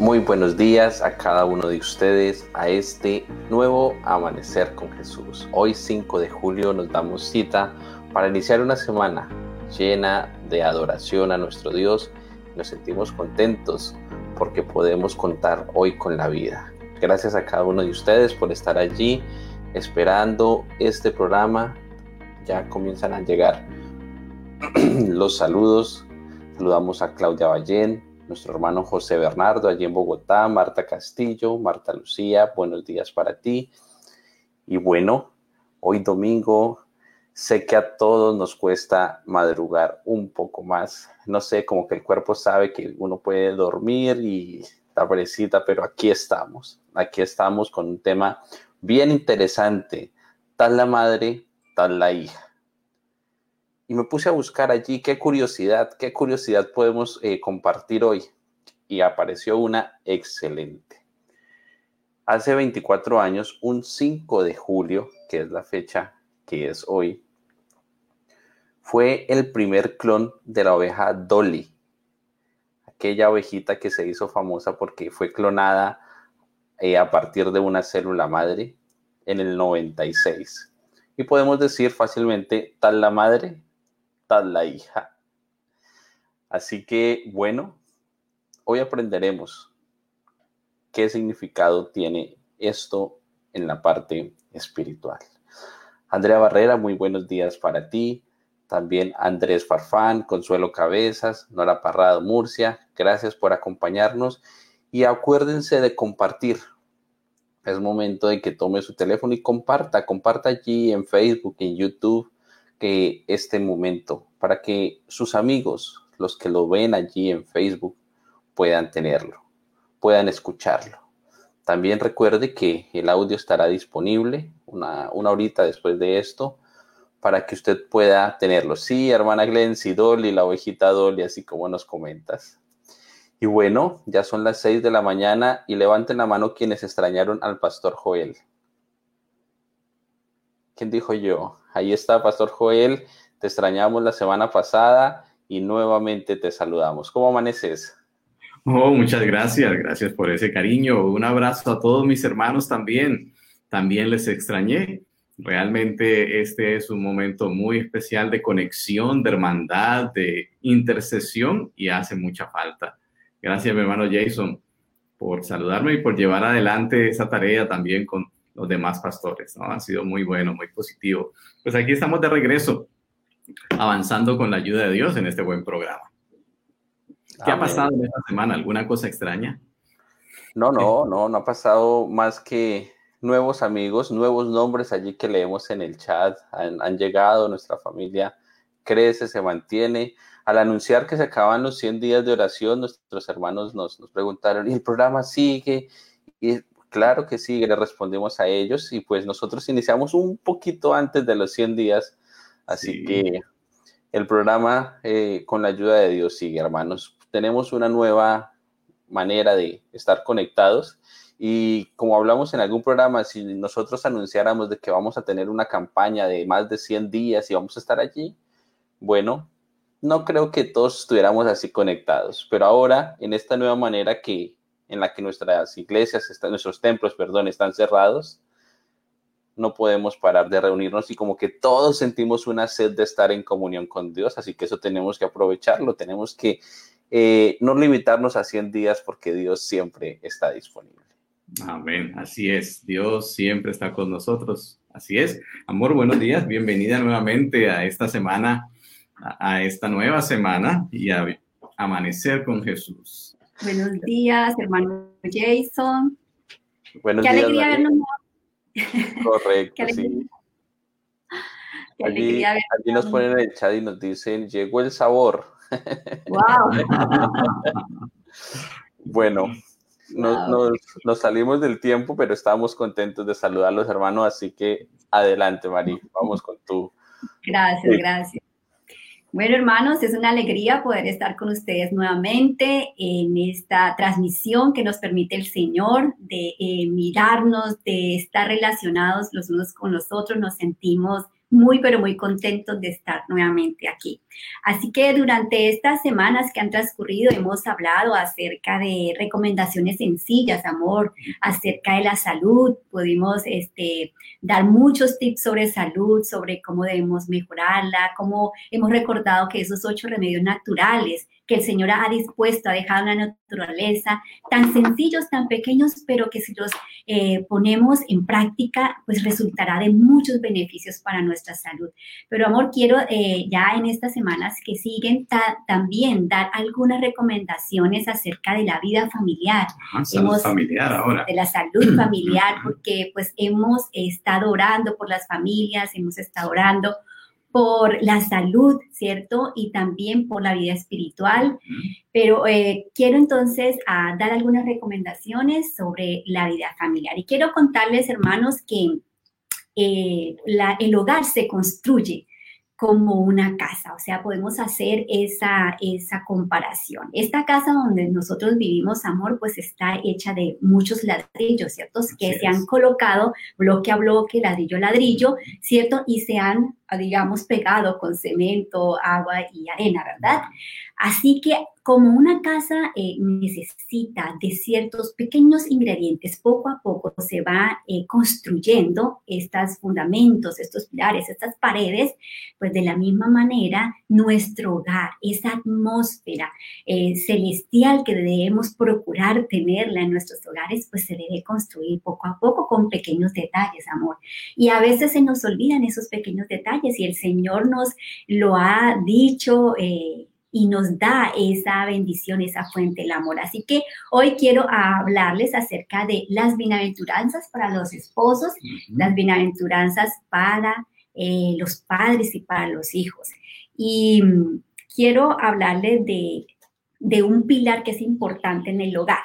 Muy buenos días a cada uno de ustedes a este nuevo Amanecer con Jesús. Hoy 5 de julio nos damos cita para iniciar una semana llena de adoración a nuestro Dios. Nos sentimos contentos porque podemos contar hoy con la vida. Gracias a cada uno de ustedes por estar allí esperando este programa. Ya comienzan a llegar los saludos. Saludamos a Claudia Ballén, nuestro hermano José Bernardo allí en Bogotá, Marta Castillo, Marta Lucía, buenos días para ti. Y bueno, hoy domingo sé que a todos nos cuesta madrugar un poco más. No sé, como que el cuerpo sabe que uno puede dormir y la parecita, pero aquí estamos. Aquí estamos con un tema bien interesante. Tal la madre, tal la hija y me puse a buscar allí qué curiosidad, qué curiosidad podemos eh, compartir hoy. Y apareció una excelente. Hace 24 años, un 5 de julio, que es la fecha que es hoy, fue el primer clon de la oveja Dolly, aquella ovejita que se hizo famosa porque fue clonada eh, a partir de una célula madre en el 96. Y podemos decir fácilmente, tal la madre, la hija. Así que, bueno, hoy aprenderemos qué significado tiene esto en la parte espiritual. Andrea Barrera, muy buenos días para ti. También Andrés Farfán, Consuelo Cabezas, Nora Parrado Murcia, gracias por acompañarnos y acuérdense de compartir. Es momento de que tome su teléfono y comparta, comparta allí en Facebook, en YouTube, que este momento para que sus amigos, los que lo ven allí en Facebook, puedan tenerlo, puedan escucharlo. También recuerde que el audio estará disponible una, una horita después de esto para que usted pueda tenerlo. Sí, hermana Glency, Dolly, la ovejita Dolly, así como nos comentas. Y bueno, ya son las seis de la mañana y levanten la mano quienes extrañaron al pastor Joel. ¿Quién dijo yo? Ahí está, Pastor Joel. Te extrañamos la semana pasada y nuevamente te saludamos. ¿Cómo amaneces? Oh, muchas gracias, gracias por ese cariño. Un abrazo a todos mis hermanos también. También les extrañé. Realmente este es un momento muy especial de conexión, de hermandad, de intercesión y hace mucha falta. Gracias, mi hermano Jason, por saludarme y por llevar adelante esa tarea también con los demás pastores. ¿no? Ha sido muy bueno, muy positivo. Pues aquí estamos de regreso, avanzando con la ayuda de Dios en este buen programa. ¿Qué ha pasado en esta semana? ¿Alguna cosa extraña? No, no, no, no ha pasado más que nuevos amigos, nuevos nombres allí que leemos en el chat. Han, han llegado, nuestra familia crece, se mantiene. Al anunciar que se acaban los 100 días de oración, nuestros hermanos nos, nos preguntaron, ¿y el programa sigue? Y Claro que sí, le respondemos a ellos y pues nosotros iniciamos un poquito antes de los 100 días, así que el programa eh, con la ayuda de Dios sigue, hermanos. Tenemos una nueva manera de estar conectados y como hablamos en algún programa, si nosotros anunciáramos de que vamos a tener una campaña de más de 100 días y vamos a estar allí, bueno, no creo que todos estuviéramos así conectados, pero ahora en esta nueva manera que en la que nuestras iglesias, nuestros templos, perdón, están cerrados, no podemos parar de reunirnos y como que todos sentimos una sed de estar en comunión con Dios, así que eso tenemos que aprovecharlo, tenemos que eh, no limitarnos a 100 días porque Dios siempre está disponible. Amén, así es, Dios siempre está con nosotros, así es. Amor, buenos días, bienvenida nuevamente a esta semana, a esta nueva semana y a Amanecer con Jesús. Buenos días, hermano Jason. Buenos Qué días. alegría vernos. Correcto, Qué alegría. sí. Qué Allí, alegría vernos. allí nos ponen en el chat y nos dicen, llegó el sabor. Wow. Bueno, nos, Wow. nos- nos salimos del tiempo, pero estamos contentos de saludar a los hermanos, así que adelante, Mari, vamos con tu. Gracias, gracias. Bueno, hermanos, es una alegría poder estar con ustedes nuevamente en esta transmisión que nos permite el Señor de eh, mirarnos, de estar relacionados los unos con los otros. Nos sentimos muy, pero muy contentos de estar nuevamente aquí. Así que durante estas semanas que han transcurrido hemos hablado acerca de recomendaciones sencillas, amor, acerca de la salud. Pudimos este, dar muchos tips sobre salud, sobre cómo debemos mejorarla, cómo hemos recordado que esos ocho remedios naturales que el Señor ha dispuesto, ha dejado en la naturaleza, tan sencillos, tan pequeños, pero que si los eh, ponemos en práctica, pues resultará de muchos beneficios para nuestra salud. Pero amor, quiero eh, ya en estas semanas que siguen también dar algunas recomendaciones acerca de la vida familiar. salud familiar ahora. De la salud familiar, porque pues hemos estado orando por las familias, hemos estado orando por la salud, ¿cierto? Y también por la vida espiritual. Pero eh, quiero entonces ah, dar algunas recomendaciones sobre la vida familiar. Y quiero contarles, hermanos, que eh, el hogar se construye como una casa, o sea, podemos hacer esa, esa comparación. Esta casa donde nosotros vivimos, amor, pues está hecha de muchos ladrillos, ¿cierto? que se han colocado bloque a bloque, ladrillo a ladrillo, ¿cierto? Y se han digamos, pegado con cemento, agua y arena, ¿verdad? Así que como una casa eh, necesita de ciertos pequeños ingredientes, poco a poco se va eh, construyendo estos fundamentos, estos pilares, estas paredes, pues de la misma manera nuestro hogar, esa atmósfera eh, celestial que debemos procurar tenerla en nuestros hogares, pues se debe construir poco a poco con pequeños detalles, amor. Y a veces se nos olvidan esos pequeños detalles y el Señor nos lo ha dicho y nos da esa bendición, esa fuente del amor. Así que hoy quiero hablarles acerca de las bienaventuranzas para los esposos, las bienaventuranzas para eh, los padres y para los hijos. Y mm, quiero hablarles de, de un pilar que es importante en el hogar.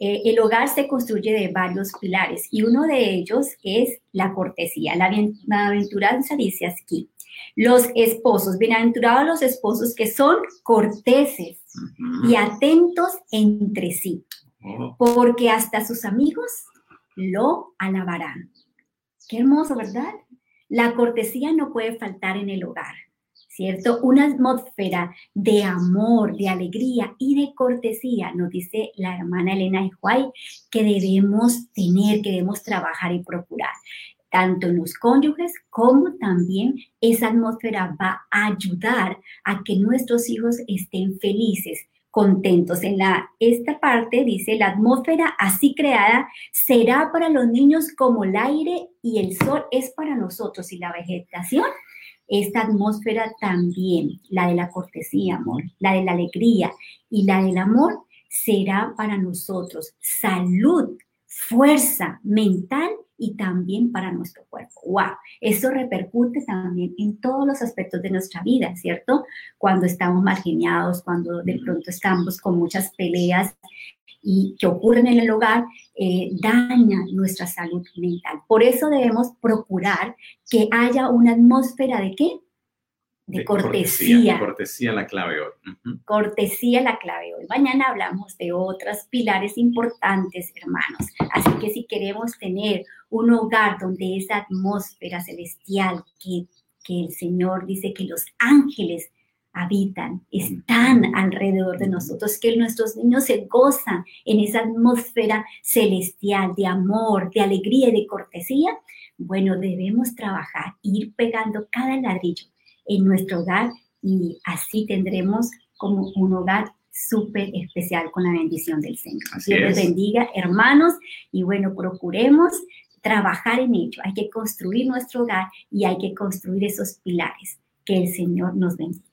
Eh, el hogar se construye de varios pilares y uno de ellos es la cortesía. La bienaventuranza dice aquí, los esposos, bienaventurados los esposos que son corteses y atentos entre sí, oh. porque hasta sus amigos lo alabarán. Qué hermoso, ¿verdad? La cortesía no puede faltar en el hogar. ¿cierto? Una atmósfera de amor, de alegría y de cortesía, nos dice la hermana Elena Iguay, que debemos tener, que debemos trabajar y procurar. Tanto en los cónyuges como también esa atmósfera va a ayudar a que nuestros hijos estén felices, contentos. En la, esta parte dice, la atmósfera así creada será para los niños como el aire y el sol es para nosotros y la vegetación esta atmósfera también, la de la cortesía, amor, la de la alegría y la del amor, será para nosotros salud, fuerza mental y también para nuestro cuerpo. ¡Wow! Eso repercute también en todos los aspectos de nuestra vida, ¿cierto? Cuando estamos marginados, cuando de pronto estamos con muchas peleas y que ocurren en el hogar eh, dañan nuestra salud mental. Por eso debemos procurar que haya una atmósfera de qué? De, cortesía. cortesía. la clave hoy. Cortesía la clave hoy. Mañana hablamos de otros pilares importantes, hermanos. Así que si queremos tener un hogar donde esa atmósfera celestial que, que el Señor dice que los ángeles habitan, están alrededor de nosotros, que nuestros niños se gozan en esa atmósfera celestial de amor, de alegría y de cortesía, bueno, debemos trabajar, ir pegando cada ladrillo en nuestro hogar y así tendremos como un hogar súper especial con la bendición del Señor. Dios les bendiga, hermanos, y bueno, procuremos trabajar en ello. Hay que construir nuestro hogar y hay que construir esos pilares. Que el Señor nos bendiga.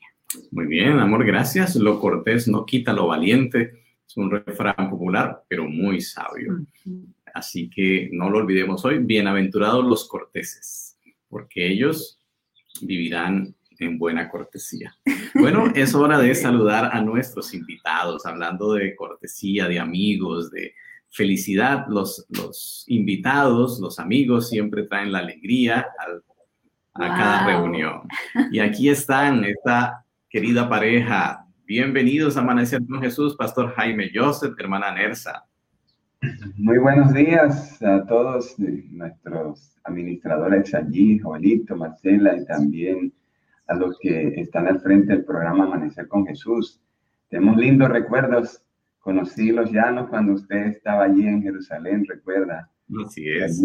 Muy bien, amor, gracias. Lo cortés no quita lo valiente. Es un refrán popular, pero muy sabio. Así que no lo olvidemos hoy. Bienaventurados los corteses, porque ellos vivirán en buena cortesía. Bueno, es hora de saludar a nuestros invitados, hablando de cortesía, de amigos, de felicidad. Los, los invitados, los amigos siempre traen la alegría a cada reunión. Y aquí están, esta querida pareja. Bienvenidos a Amanecer con Jesús, Pastor Jaime Joseph, hermana Nersa. Muy buenos días a todos nuestros administradores allí, Joelito, Marcela y también a los que están al frente del programa Amanecer con Jesús. Tenemos lindos recuerdos. Conocí los llanos cuando usted estaba allí en Jerusalén, recuerda. Así es.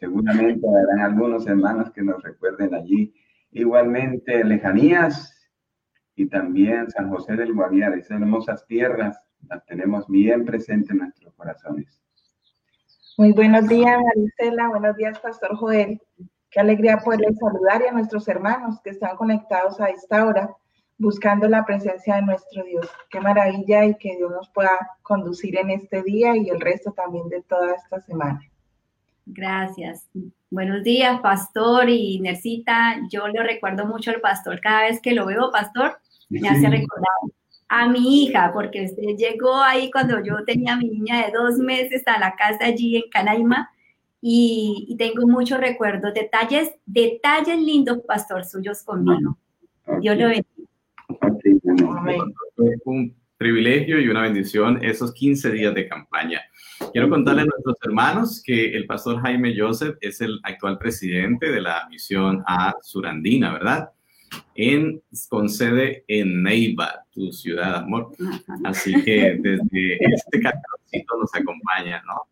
seguramente habrán algunos hermanos que nos recuerden allí. Igualmente, lejanías y también San José del Guaviare, esas hermosas tierras las tenemos bien presentes en nuestros corazones. Muy buenos días, Marisela. Buenos días, Pastor Joel. Qué alegría poderles saludar y a nuestros hermanos que están conectados a esta hora buscando la presencia de nuestro Dios. Qué maravilla y que Dios nos pueda conducir en este día y el resto también de toda esta semana. Gracias. Buenos días, pastor y Nercita. Yo le recuerdo mucho al pastor. Cada vez que lo veo, pastor, me hace recordar a mi hija, porque usted llegó ahí cuando yo tenía a mi niña de dos meses a la casa allí en Canaima y, tengo muchos recuerdos, detalles, detalles lindos, pastor, suyos conmigo. Dios lo bendiga. Un privilegio y una bendición esos 15 días de campaña. Quiero contarle a nuestros hermanos que el pastor Jaime Joseph es el actual presidente de la misión a Surandina, ¿verdad? En, con sede en Neiva, tu ciudad, amor. Así que desde este cartoncito nos acompaña, ¿no?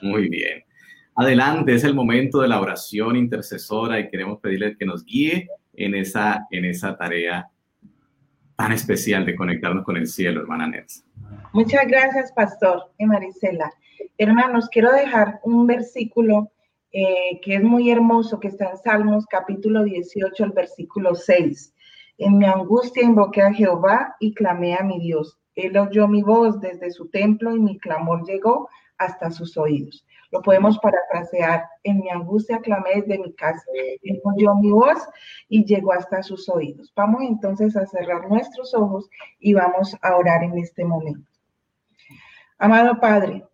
Muy bien. Adelante, es el momento de la oración intercesora y queremos pedirle que nos guíe en esa, en esa tarea tan especial de conectarnos con el cielo, hermana Nelsa. Muchas gracias, Pastor y Marisela. Hermanos, quiero dejar un versículo eh, que es muy hermoso, que está en Salmos capítulo 18, el versículo 6. En mi angustia invoqué a Jehová y clamé a mi Dios. Él oyó mi voz desde su templo y mi clamor llegó hasta sus oídos. Lo podemos parafrasear. En mi angustia clamé desde mi casa. Oyó mi voz y llegó hasta sus oídos. Vamos entonces a cerrar nuestros ojos y vamos a orar en este momento. Amado Padre,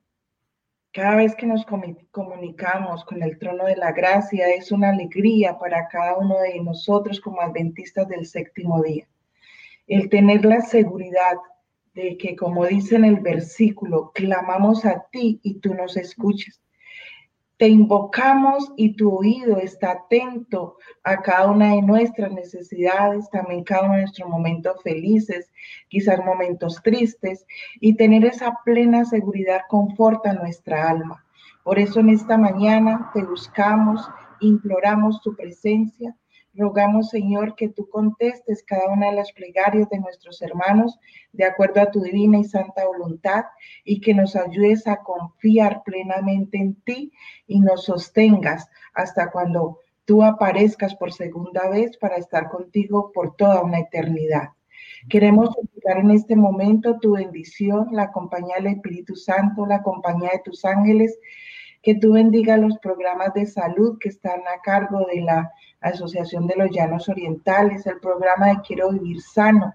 cada vez que nos comunicamos con el trono de la gracia es una alegría para cada uno de nosotros como adventistas del séptimo día. El tener la seguridad de que, como dice en el versículo, clamamos a ti y tú nos escuchas. Te invocamos y tu oído está atento a cada una de nuestras necesidades, también cada uno de nuestros momentos felices, quizás momentos tristes, y tener esa plena seguridad conforta nuestra alma. Por eso en esta mañana te buscamos, imploramos tu presencia, Rogamos, Señor, que tú contestes cada una de las plegarias de nuestros hermanos de acuerdo a tu divina y santa voluntad y que nos ayudes a confiar plenamente en ti y nos sostengas hasta cuando tú aparezcas por segunda vez para estar contigo por toda una eternidad. Queremos suplicar en este momento tu bendición, la compañía del Espíritu Santo, la compañía de tus ángeles, que tú bendiga los programas de salud que están a cargo de la Asociación de los Llanos Orientales, el programa de Quiero Vivir Sano,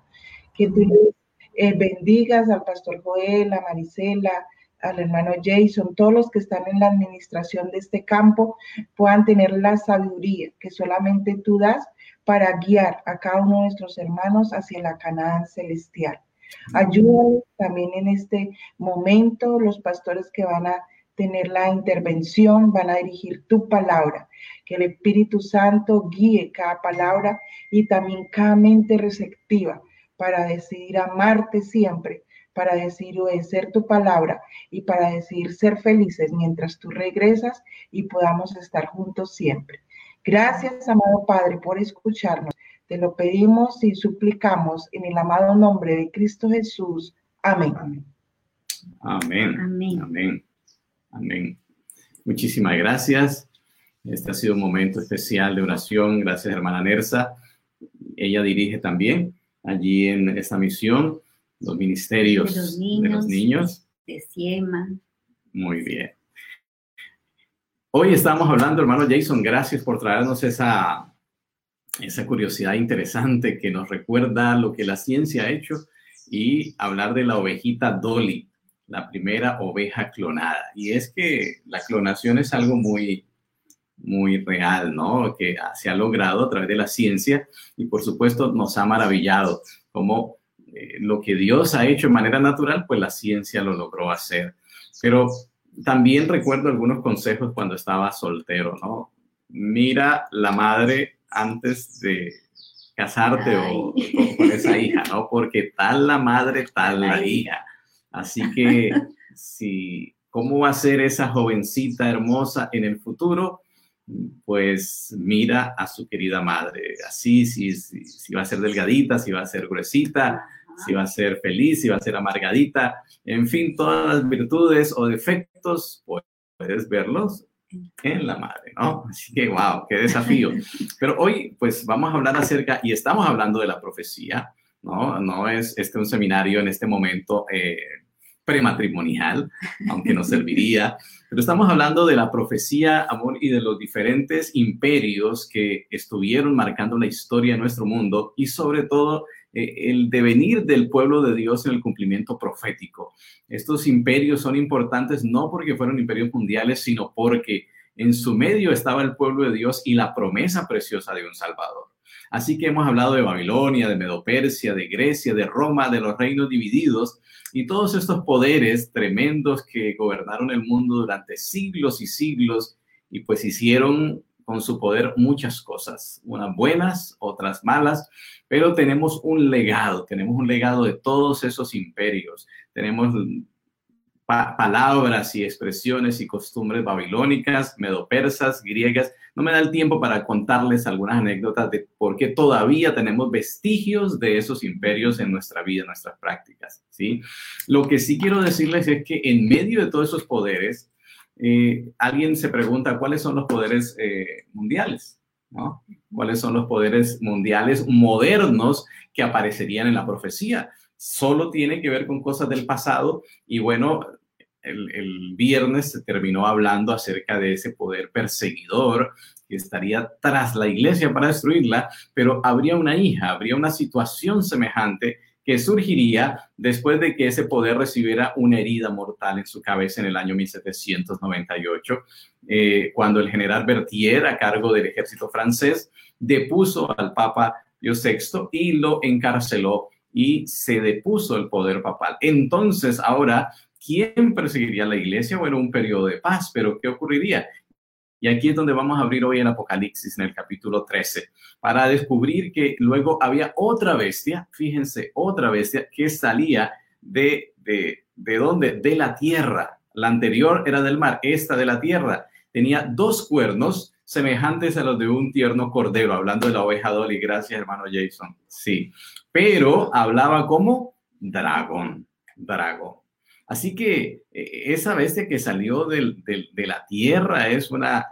que tú eh, bendigas al pastor Joel, a Marisela, al hermano Jason, todos los que están en la administración de este campo puedan tener la sabiduría que solamente tú das para guiar a cada uno de nuestros hermanos hacia la Canaán celestial. Ayúdales también en este momento los pastores que van a tener la intervención, van a dirigir tu palabra. Que el Espíritu Santo guíe cada palabra y también cada mente receptiva para decidir amarte siempre, para decidir obedecer tu palabra y para decidir ser felices mientras tú regresas y podamos estar juntos siempre. Gracias, amado Padre, por escucharnos. Te lo pedimos y suplicamos en el amado nombre de Cristo Jesús. Amén. Amén. Amén. Amén. Amén. Muchísimas gracias. Este ha sido un momento especial de oración. Gracias, hermana Nersa. Ella dirige también allí en esta misión los ministerios de los niños. De, Siema. Muy bien. Hoy estamos hablando, hermano Jason, gracias por traernos esa, esa curiosidad interesante que nos recuerda lo que la ciencia ha hecho y hablar de la ovejita Dolly la primera oveja clonada. Y es que la clonación es algo muy, muy real, ¿no? Que se ha logrado a través de la ciencia y por supuesto nos ha maravillado como eh, lo que Dios ha hecho de manera natural, pues la ciencia lo logró hacer. Pero también recuerdo algunos consejos cuando estaba soltero, ¿no? Mira la madre antes de casarte o, con esa hija, ¿no? Porque tal la madre, tal la hija. Así que, si, ¿cómo va a ser esa jovencita hermosa en el futuro? Pues mira a su querida madre. Así, si, si, si va a ser delgadita, si va a ser gruesita, si va a ser feliz, si va a ser amargadita, en fin, todas las virtudes o defectos, puedes verlos en la madre, ¿no? Así que, wow, qué desafío. Pero hoy, pues vamos a hablar acerca, y estamos hablando de la profecía, ¿no? No es este un seminario en este momento eh, prematrimonial, aunque nos serviría, pero estamos hablando de la profecía, amor, y de los diferentes imperios que estuvieron marcando la historia de nuestro mundo y sobre todo eh, el devenir del pueblo de Dios en el cumplimiento profético. Estos imperios son importantes no porque fueron imperios mundiales, sino porque en su medio estaba el pueblo de Dios y la promesa preciosa de un Salvador. Así que hemos hablado de Babilonia, de Medopersia, de Grecia, de Roma, de los reinos divididos y todos estos poderes tremendos que gobernaron el mundo durante siglos y siglos y pues hicieron con su poder muchas cosas, unas buenas, otras malas, pero tenemos un legado, tenemos un legado de todos esos imperios, tenemos palabras y expresiones y costumbres babilónicas, medopersas, griegas. No me da el tiempo para contarles algunas anécdotas de por qué todavía tenemos vestigios de esos imperios en nuestra vida, en nuestras prácticas. ¿sí? Lo que sí quiero decirles es que en medio de todos esos poderes, eh, alguien se pregunta cuáles son los poderes eh, mundiales, ¿no? ¿Cuáles son los poderes mundiales modernos que aparecerían en la profecía? Solo tiene que ver con cosas del pasado y bueno, el, viernes se terminó hablando acerca de ese poder perseguidor que estaría tras la iglesia para destruirla, pero habría una hija, habría una situación semejante que surgiría después de que ese poder recibiera una herida mortal en su cabeza en el año 1798, eh, cuando el general Berthier, a cargo del ejército francés, depuso al Papa Pío VI y lo encarceló y se depuso el poder papal. Entonces, ahora, ¿quién perseguiría a la iglesia? Bueno, un periodo de paz, pero ¿qué ocurriría? Y aquí es donde vamos a abrir hoy el Apocalipsis, en el capítulo 13, para descubrir que luego había otra bestia, fíjense, otra bestia que salía de, de, ¿de dónde? De la tierra. La anterior era del mar, esta de la tierra. Tenía dos cuernos semejantes a los de un tierno cordero, hablando de la oveja Dolly. Gracias, hermano Jason. Sí, pero hablaba como dragón, dragón. Así que eh, esa bestia que salió de la tierra es una,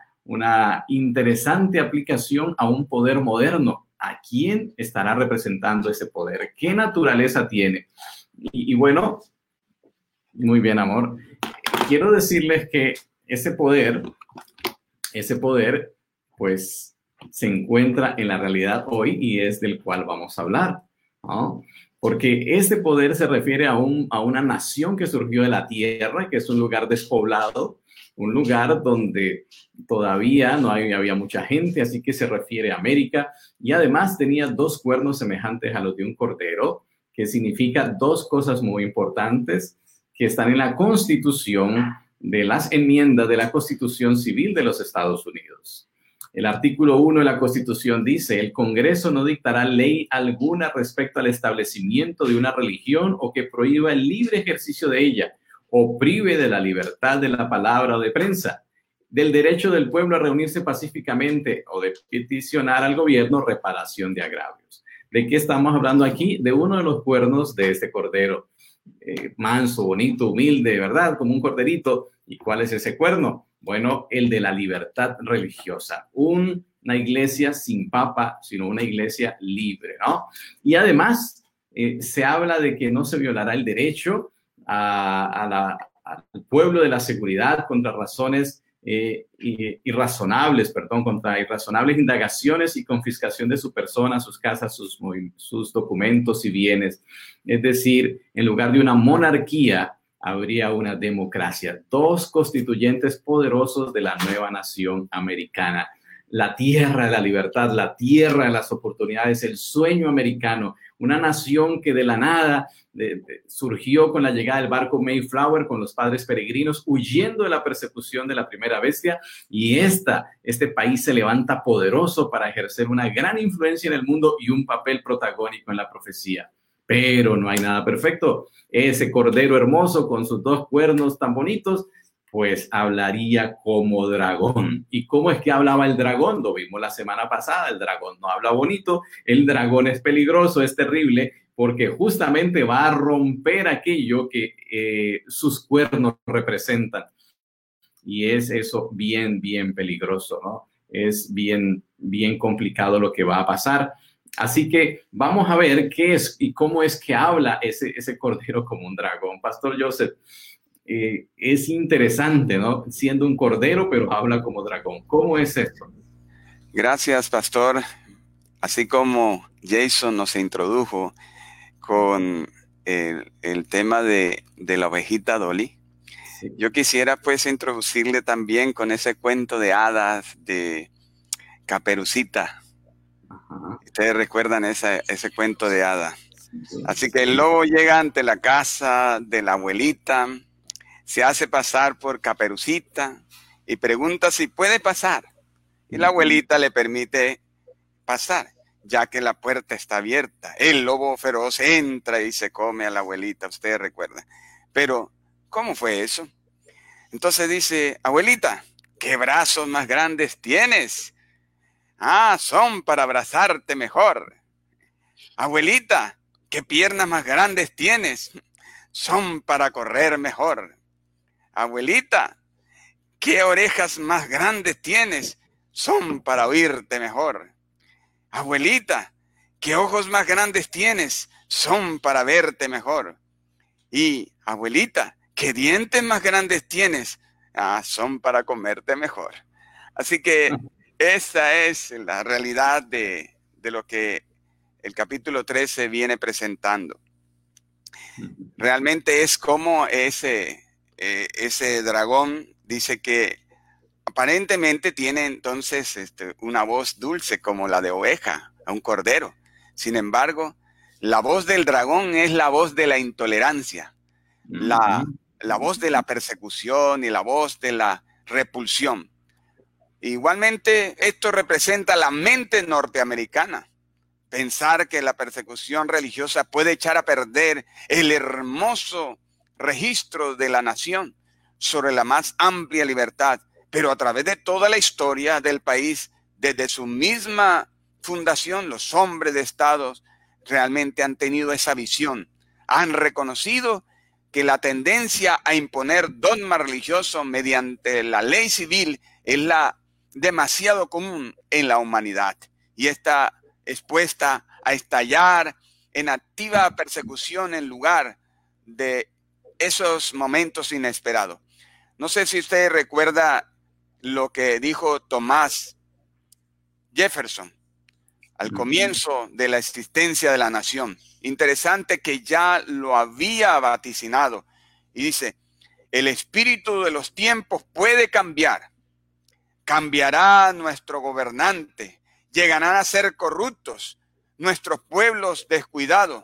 interesante aplicación a un poder moderno. ¿A quién estará representando ese poder? ¿Qué naturaleza tiene? Y, y bueno, muy bien, amor. Quiero decirles que ese poder, ese poder, pues se encuentra en la realidad hoy y es del cual vamos a hablar. ¿no? Porque este poder se refiere a, un, a una nación que surgió de la tierra, que es un lugar despoblado, un lugar donde todavía no había mucha gente, así que se refiere a América, y además tenía dos cuernos semejantes a los de un cordero, que significa dos cosas muy importantes que están en la constitución de las enmiendas de la constitución civil de los Estados Unidos. El artículo 1 de la Constitución dice, el Congreso no dictará ley alguna respecto al establecimiento de una religión o que prohíba el libre ejercicio de ella o prive de la libertad de la palabra o de prensa, del derecho del pueblo a reunirse pacíficamente o de peticionar al gobierno reparación de agravios. ¿De qué estamos hablando aquí? De uno de los cuernos de este cordero, eh, manso, bonito, humilde, ¿verdad? Como un corderito. ¿Y cuál es ese cuerno? Bueno, el de la libertad religiosa. una iglesia sin papa, sino una iglesia libre, ¿no? Y además eh, se habla de que no se violará el derecho al pueblo de la seguridad contra razones eh, irrazonables, perdón, contra irrazonables indagaciones y confiscación de su persona, sus casas, sus documentos y bienes. Es decir, en lugar de una monarquía, habría una democracia, dos constituyentes poderosos de la nueva nación americana. la tierra de la libertad, la tierra de las oportunidades, el sueño americano, una nación que de la nada surgió con la llegada del barco Mayflower con los padres peregrinos huyendo de la persecución de la primera bestia y esta, este país se levanta poderoso para ejercer una gran influencia en el mundo y un papel protagónico en la profecía. Pero no hay nada perfecto. Ese cordero hermoso con sus dos cuernos tan bonitos pues hablaría como dragón. ¿Y cómo es que hablaba el dragón? Lo vimos la semana pasada, el dragón no habla bonito, el dragón es peligroso, es terrible, porque justamente va a romper aquello que eh, sus cuernos representan. Y es eso bien, bien peligroso, ¿no? Es bien, bien complicado lo que va a pasar. Así que vamos a ver qué es y cómo es que habla ese, ese cordero como un dragón. Pastor Joseph, eh, es interesante, ¿no? Siendo un cordero, pero habla como dragón. ¿Cómo es esto? Gracias, pastor. Así como Jason nos introdujo con el, tema de, la ovejita Dolly, yo quisiera pues introducirle también con ese cuento de hadas de Caperucita. Ustedes recuerdan ese cuento de hadas. Así que el lobo llega ante la casa de la abuelita, se hace pasar por caperucita y pregunta si puede pasar. Y la abuelita le permite pasar, ya que la puerta está abierta. El lobo feroz entra y se come a la abuelita, usted recuerda. Pero, ¿cómo fue eso? Entonces dice, abuelita, ¿qué brazos más grandes tienes? Ah, son para abrazarte mejor. Abuelita, ¿qué piernas más grandes tienes? Son para correr mejor. Abuelita, ¿qué orejas más grandes tienes? Son para oírte mejor. Abuelita, ¿qué ojos más grandes tienes? Son para verte mejor. Y, abuelita, ¿qué dientes más grandes tienes? Ah, son para comerte mejor. Así que esa es la realidad de, de lo que el capítulo 13 viene presentando. Realmente es como ese, eh, ese dragón dice que aparentemente tiene entonces este, una voz dulce como la de oveja, a un cordero. Sin embargo, la voz del dragón es la voz de la intolerancia, la, la voz de la persecución y la voz de la repulsión. Igualmente, esto representa la mente norteamericana. Pensar que la persecución religiosa puede echar a perder el hermoso registro de la nación sobre la más amplia libertad, pero a través de toda la historia del país, desde su misma fundación, los hombres de estados realmente han tenido esa visión, han reconocido que la tendencia a imponer dogma religioso mediante la ley civil es la demasiado común en la humanidad y está expuesta a estallar en activa persecución en lugar de esos momentos inesperados. No sé si usted recuerda lo que dijo Tomás Jefferson al comienzo de la existencia de la nación. Interesante que ya lo había vaticinado. Y dice, el espíritu de los tiempos puede cambiar. Cambiará nuestro gobernante. Llegarán a ser corruptos. Nuestros pueblos descuidados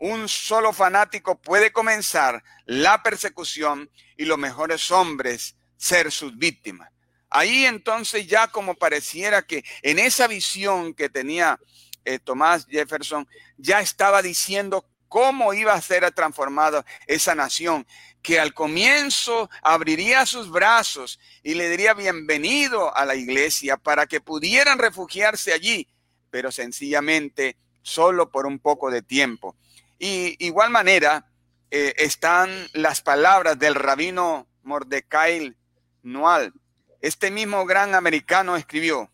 un solo fanático puede comenzar la persecución y los mejores hombres ser sus víctimas. Ahí entonces ya como pareciera que en esa visión que tenía eh, Tomás Jefferson, ya estaba diciendo cómo iba a ser transformada esa nación, que al comienzo abriría sus brazos y le diría bienvenido a la iglesia para que pudieran refugiarse allí, pero sencillamente solo por un poco de tiempo. Y igual manera eh, están las palabras del rabino Mordecai Noal. Este mismo gran americano escribió,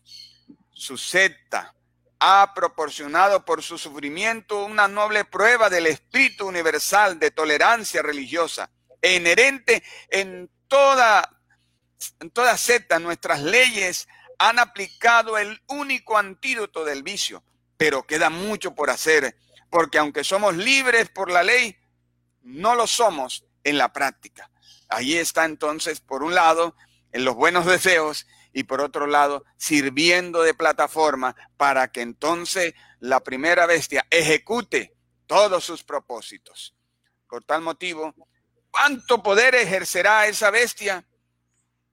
su secta ha proporcionado por su sufrimiento una noble prueba del espíritu universal de tolerancia religiosa e en toda, en toda secta. Nuestras leyes han aplicado el único antídoto del vicio, pero queda mucho por hacer porque aunque somos libres por la ley, no lo somos en la práctica. Ahí está entonces, por un lado, en los buenos deseos y por otro lado sirviendo de plataforma para que entonces la primera bestia ejecute todos sus propósitos. Por tal motivo, ¿cuánto poder ejercerá esa bestia?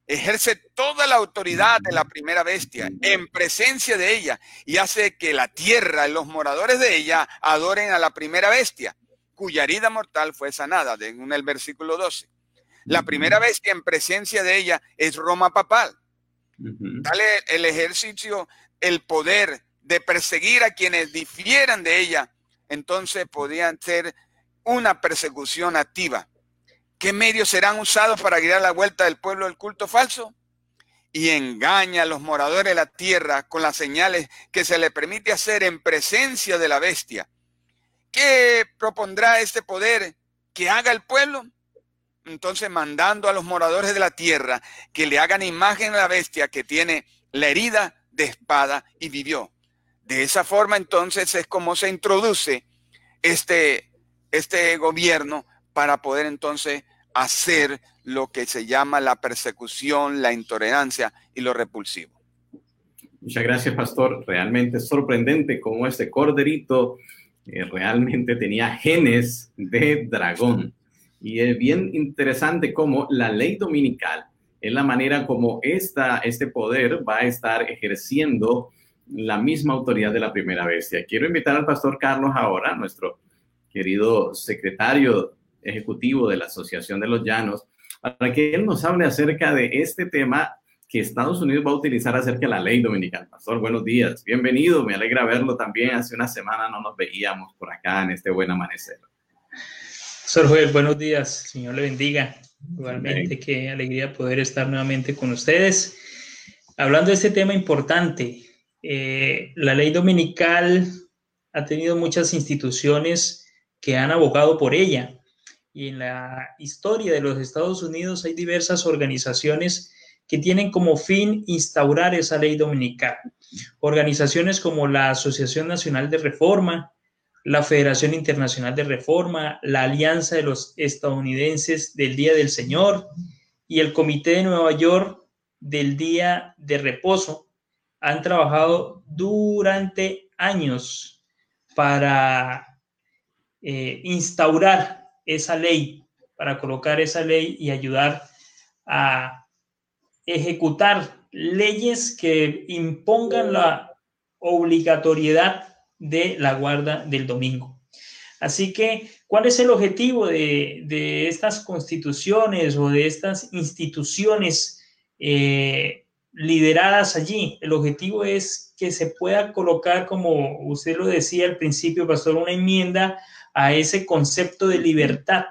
Ejerce toda la autoridad de la primera bestia en presencia de ella y hace que la tierra y los moradores de ella adoren a la primera bestia, cuya herida mortal fue sanada, en el versículo 12. La primera bestia en presencia de ella es Roma papal. Dale el ejercicio, el poder de perseguir a quienes difieran de ella, entonces podían ser una persecución activa. ¿Qué medios serán usados para guiar la vuelta del pueblo del culto falso? Y engaña a los moradores de la tierra con las señales que se le permite hacer en presencia de la bestia. ¿Qué propondrá este poder que haga el pueblo? entonces mandando a los moradores de la tierra que le hagan imagen a la bestia que tiene la herida de espada y vivió. De esa forma entonces es como se introduce este, este gobierno para poder entonces hacer lo que se llama la persecución, la intolerancia y lo repulsivo. Muchas gracias, pastor. Realmente sorprendente cómo este corderito eh, realmente tenía genes de dragón. Y es bien interesante cómo la ley dominical es la manera como esta, este poder va a estar ejerciendo la misma autoridad de la primera bestia. Quiero invitar al pastor Carlos ahora, nuestro querido secretario ejecutivo de la Asociación de los Llanos, para que él nos hable acerca de este tema que Estados Unidos va a utilizar acerca de la ley dominical. Pastor, buenos días, bienvenido, me alegra verlo también. Hace una semana no nos veíamos por acá en este buen amanecer. Sor Joel, buenos días. Señor le bendiga. Igualmente, qué alegría poder estar nuevamente con ustedes. Hablando de este tema importante, eh, la ley dominical ha tenido muchas instituciones que han abogado por ella. Y en la historia de los Estados Unidos hay diversas organizaciones que tienen como fin instaurar esa ley dominical. Organizaciones como la Asociación Nacional de Reforma, la Federación Internacional de Reforma, la Alianza de los Estadounidenses del Día del Señor y el Comité de Nueva York del Día de Reposo han trabajado durante años para eh, instaurar esa ley, para colocar esa ley y ayudar a ejecutar leyes que impongan la obligatoriedad de la guarda del domingo. Así que, ¿cuál es el objetivo de, estas constituciones o de estas instituciones eh, lideradas allí? El objetivo es que se pueda colocar, como usted lo decía al principio, Pastor, una enmienda a ese concepto de libertad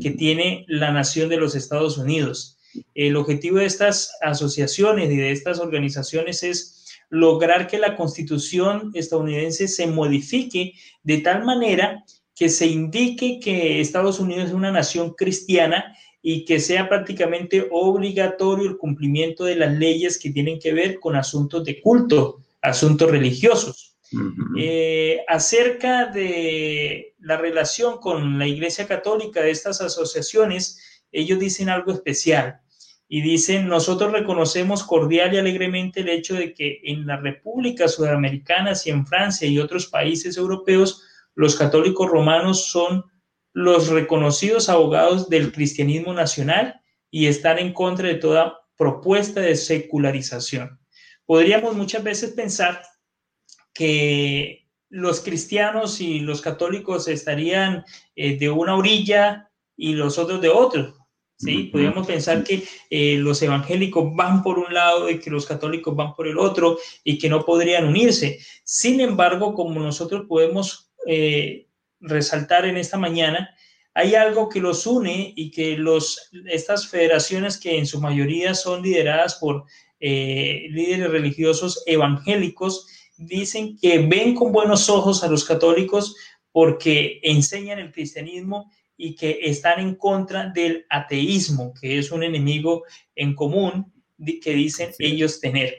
que tiene la nación de los Estados Unidos. El objetivo de estas asociaciones y de estas organizaciones es lograr que la constitución estadounidense se modifique de tal manera que se indique que Estados Unidos es una nación cristiana y que sea prácticamente obligatorio el cumplimiento de las leyes que tienen que ver con asuntos de culto, asuntos religiosos. Eh, acerca de la relación con la Iglesia Católica de estas asociaciones, ellos dicen algo especial y dicen, nosotros reconocemos cordial y alegremente el hecho de que en las repúblicas sudamericanas y en Francia y otros países europeos, los católicos romanos son los reconocidos abogados del cristianismo nacional y están en contra de toda propuesta de secularización. Podríamos muchas veces pensar que los cristianos y los católicos estarían eh, de una orilla y los otros de otro, ¿sí? Podríamos pensar que eh, los evangélicos van por un lado y que los católicos van por el otro y que no podrían unirse. Sin embargo, como nosotros podemos eh, resaltar en esta mañana, hay algo que los une y que los, estas federaciones que en su mayoría son lideradas por líderes religiosos evangélicos, dicen que ven con buenos ojos a los católicos porque enseñan el cristianismo y que están en contra del ateísmo, que es un enemigo en común que dicen ellos tener.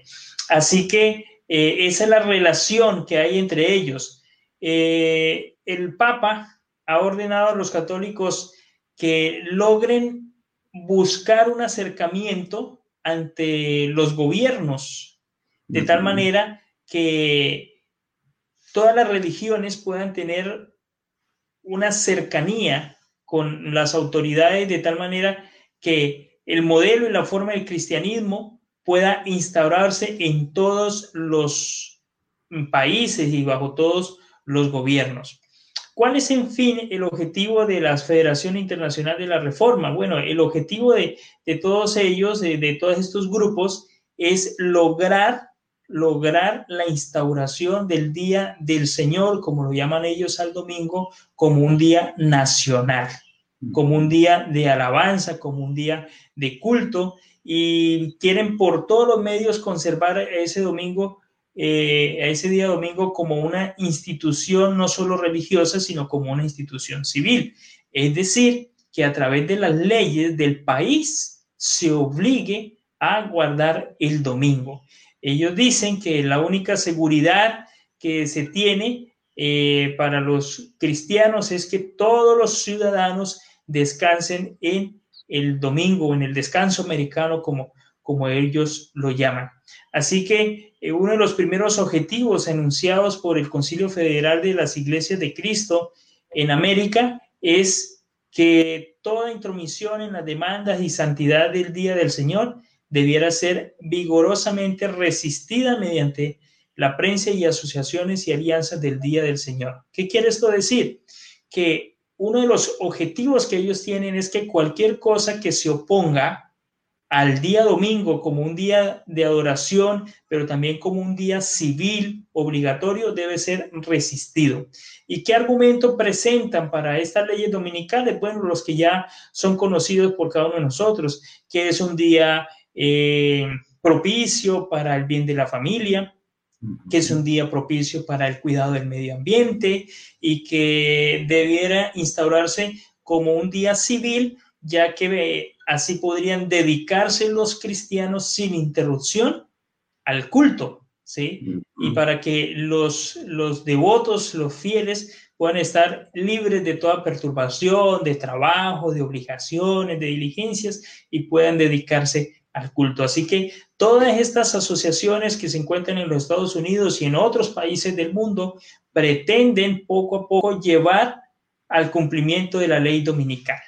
Así que eh, esa es la relación que hay entre ellos. Eh, el Papa ha ordenado a los católicos que logren buscar un acercamiento ante los gobiernos, de tal manera que todas las religiones puedan tener una cercanía con las autoridades de tal manera que el modelo y la forma del cristianismo pueda instaurarse en todos los países y bajo todos los gobiernos. ¿Cuál es, en fin, el objetivo de la Federación Internacional de la Reforma? Bueno, el objetivo de, todos ellos, de, de, todos estos grupos, es lograr, lograr la instauración del Día del Señor, como lo llaman ellos al domingo, como un día nacional, como un día de alabanza, como un día de culto, y quieren por todos los medios conservar ese domingo eh, ese día domingo como una institución no solo religiosa, sino como una institución civil. Es decir, que a través de las leyes del país se obligue a guardar el domingo. Ellos dicen que la única seguridad que se tiene eh, para los cristianos es que todos los ciudadanos descansen en el domingo, en el descanso americano, como, como ellos lo llaman. Así que eh, uno de los primeros objetivos enunciados por el Concilio Federal de las Iglesias de Cristo en América es que toda intromisión en las demandas y santidad del Día del Señor debiera ser vigorosamente resistida mediante la prensa y asociaciones y alianzas del Día del Señor. ¿Qué quiere esto decir? Que uno de los objetivos que ellos tienen es que cualquier cosa que se oponga al día domingo como un día de adoración, pero también como un día civil obligatorio, debe ser resistido. ¿Y qué argumento presentan para estas leyes dominicales? Bueno, los que ya son conocidos por cada uno de nosotros, que es un día eh, propicio para el bien de la familia, que es un día propicio para el cuidado del medio ambiente y que debiera instaurarse como un día civil, ya que Así podrían dedicarse los cristianos sin interrupción al culto, ¿sí? Y para que los, los devotos, los fieles, puedan estar libres de toda perturbación, de trabajo, de obligaciones, de diligencias y puedan dedicarse al culto. Así que todas estas asociaciones que se encuentran en los Estados Unidos y en otros países del mundo pretenden poco a poco llevar al cumplimiento de la ley dominical.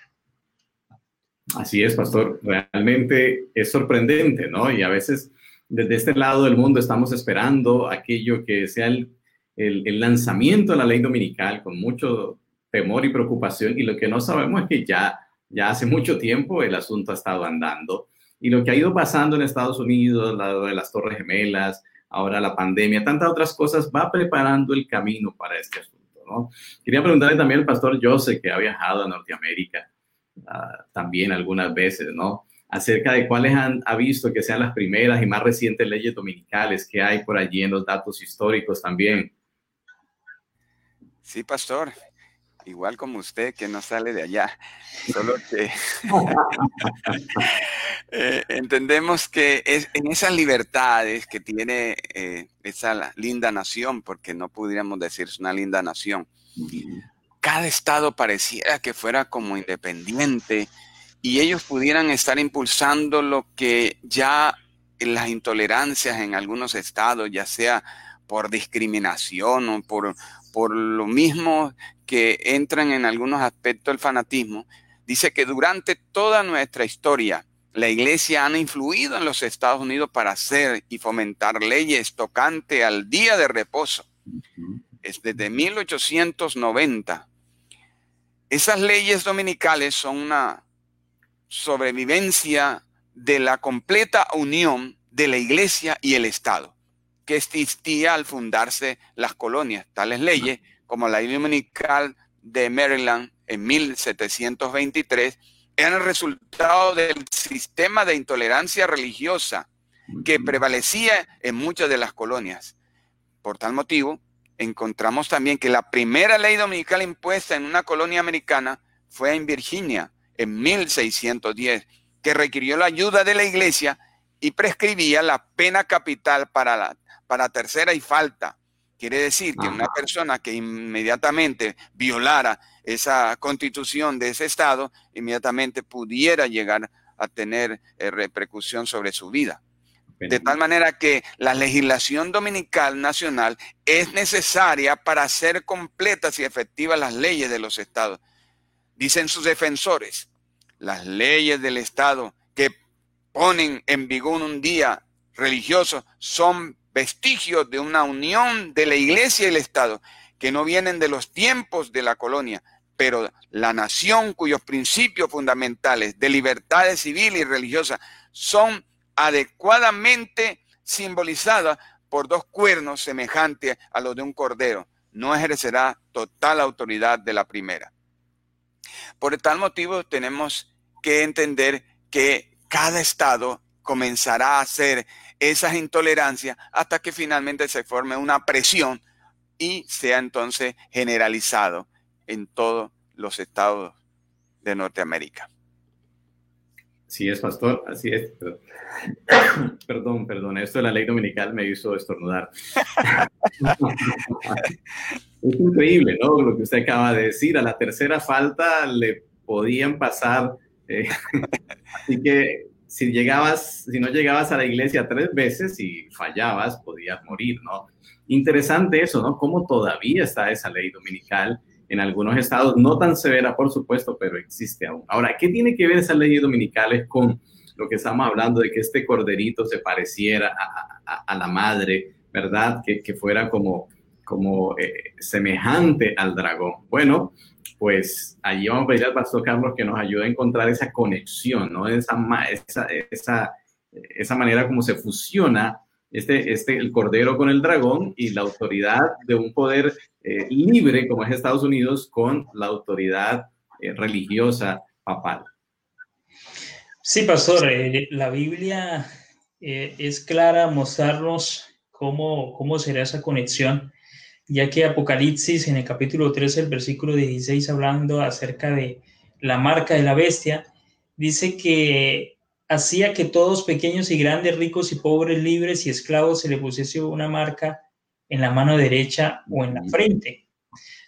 Así es, pastor. Realmente es sorprendente, ¿no? Y a veces desde este lado del mundo estamos esperando aquello que sea el, lanzamiento de la ley dominical con mucho temor y preocupación y lo que no sabemos es que ya, ya hace mucho tiempo el asunto ha estado andando y lo que ha ido pasando en Estados Unidos, lado de las Torres Gemelas, ahora la pandemia, tantas otras cosas, va preparando el camino para este asunto, ¿no? Quería preguntarle también al pastor Joseph, que ha viajado a Norteamérica, Ah, también algunas veces, ¿no? Acerca de cuáles han ha visto que sean las primeras y más recientes leyes dominicales que hay por allí en los datos históricos también. Sí, pastor. Igual como usted que no sale de allá, solo que eh, entendemos que es en esas libertades que tiene eh, esa linda nación, porque no pudiéramos decir es una linda nación, cada estado pareciera que fuera como independiente y ellos pudieran estar impulsando lo que ya las intolerancias en algunos estados, ya sea por discriminación o por, por lo mismo que entran en algunos aspectos del fanatismo, dice que durante toda nuestra historia, la iglesia ha influido en los Estados Unidos para hacer y fomentar leyes tocante al día de reposo. Es desde 1890 esas leyes dominicales son una sobrevivencia de la completa unión de la iglesia y el Estado, que existía al fundarse las colonias. Tales leyes como la ley dominical de Maryland en 1723 eran el resultado del sistema de intolerancia religiosa que prevalecía en muchas de las colonias. Por tal motivo, encontramos también que la primera ley dominical impuesta en una colonia americana fue en Virginia en 1610, que requirió la ayuda de la iglesia y prescribía la pena capital para la para tercera y falta. Quiere decir que una persona que inmediatamente violara esa constitución de ese estado, inmediatamente pudiera llegar a tener eh, repercusión sobre su vida. De tal manera que la legislación dominical nacional es necesaria para hacer completas y efectivas las leyes de los estados. Dicen sus defensores, las leyes del estado que ponen en vigor un día religioso son vestigios de una unión de la iglesia y el estado que no vienen de los tiempos de la colonia, pero la nación cuyos principios fundamentales de libertades civil y religiosa son adecuadamente simbolizadas por dos cuernos semejantes a los de un cordero, no ejercerá total autoridad de la primera. Por tal motivo tenemos que entender que cada estado comenzará a hacer esas intolerancias hasta que finalmente se forme una presión y sea entonces generalizado en todos los estados de Norteamérica. Sí es, pastor, así es. Perdón, perdón, esto de la ley dominical me hizo estornudar. es increíble, ¿no? Lo que usted acaba de decir, a la tercera falta le podían pasar. Eh, así que si llegabas, si no llegabas a la iglesia tres veces y fallabas, podías morir, ¿no? Interesante eso, ¿no? Cómo todavía está esa ley dominical en algunos estados, no tan severa, por supuesto, pero existe aún. Ahora, ¿qué tiene que ver esas leyes dominicales con lo que estamos hablando de que este corderito se pareciera a, la madre, ¿verdad? Que, fuera como, como eh, semejante al dragón. Bueno, pues allí vamos a pedir al pastor Carlos que nos ayude a encontrar esa conexión, ¿no? Esa, esa, esa, manera como se fusiona este, este, el cordero con el dragón y la autoridad de un poder eh, libre como es Estados Unidos con la autoridad eh, religiosa papal. Sí, pastor, eh, la Biblia es clara mostrarnos cómo, cómo será esa conexión, ya que Apocalipsis en el capítulo 13, el versículo 16, hablando acerca de la marca de la bestia, dice que hacía que todos, pequeños y grandes, ricos y pobres, libres y esclavos, se le pusiese una marca en la mano derecha o en la frente.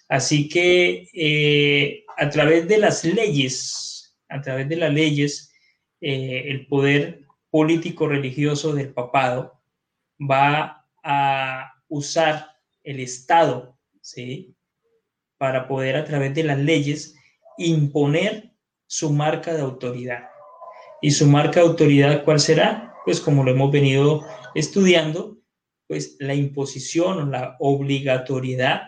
Así que eh, a través de las leyes, a través de las leyes, eh, el poder político religioso del papado va a usar el Estado, ¿sí? Para poder a través de las leyes imponer su marca de autoridad. ¿Y su marca de autoridad cuál será? Pues como lo hemos venido estudiando, pues la imposición o la obligatoriedad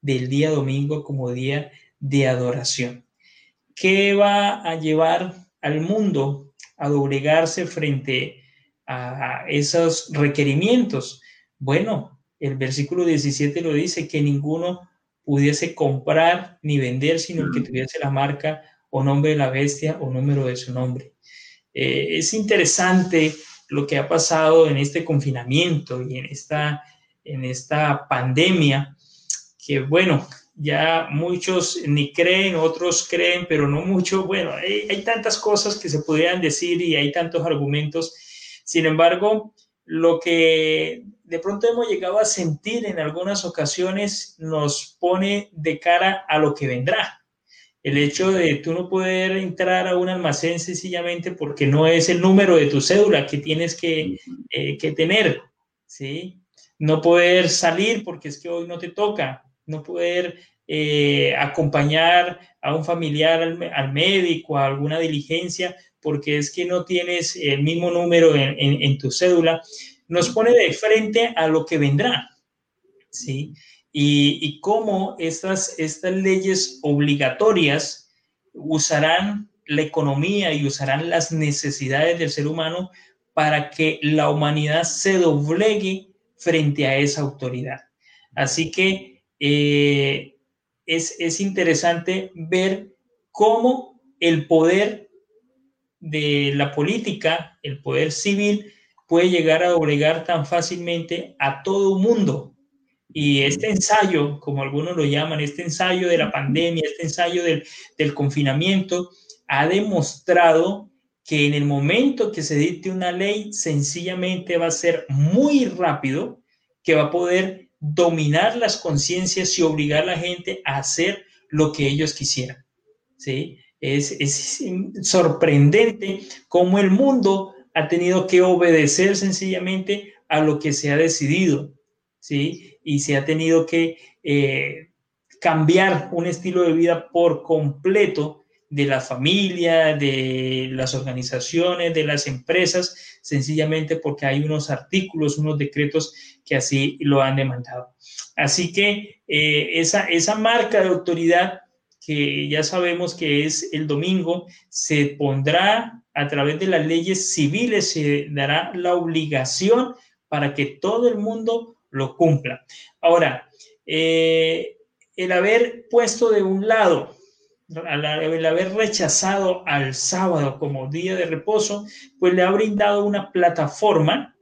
del día domingo como día de adoración. ¿Qué va a llevar al mundo a doblegarse frente a esos requerimientos? Bueno, el versículo 17 lo dice, que ninguno pudiese comprar ni vender, sino el que tuviese la marca o nombre de la bestia o número de su nombre. Eh, es interesante lo que ha pasado en este confinamiento y en esta, en esta pandemia, que bueno, ya muchos ni creen, otros creen, pero no mucho. Bueno, hay, hay, tantas cosas que se podrían decir y hay tantos argumentos. Sin embargo, lo que de pronto hemos llegado a sentir en algunas ocasiones nos pone de cara a lo que vendrá el hecho de tú no poder entrar a un almacén sencillamente porque no es el número de tu cédula que tienes que, eh, que tener, ¿sí? No poder salir porque es que hoy no te toca, no poder eh, acompañar a un familiar al, médico, a alguna diligencia, porque es que no tienes el mismo número en, tu cédula, nos pone de frente a lo que vendrá, ¿sí? y, cómo estas, estas leyes obligatorias usarán la economía y usarán las necesidades del ser humano para que la humanidad se doblegue frente a esa autoridad. Así que eh, es, es interesante ver cómo el poder de la política, el poder civil, puede llegar a doblegar tan fácilmente a todo mundo, y este ensayo, como algunos lo llaman, este ensayo de la pandemia, este ensayo del, del confinamiento, ha demostrado que en el momento que se dicte una ley, sencillamente va a ser muy rápido, que va a poder dominar las conciencias y obligar a la gente a hacer lo que ellos quisieran. ¿sí? Es, es sorprendente cómo el mundo ha tenido que obedecer sencillamente a lo que se ha decidido, ¿sí? Y se ha tenido que eh, cambiar un estilo de vida por completo de la familia, de las organizaciones, de las empresas, sencillamente porque hay unos artículos, unos decretos que así lo han demandado. Así que eh, esa, esa marca de autoridad que ya sabemos que es el domingo, se pondrá a través de las leyes civiles, se dará la obligación para que todo el mundo lo cumpla. Ahora, eh, el haber puesto de un lado el haber rechazado al sábado como día de reposo, pues le ha brindado una plataforma,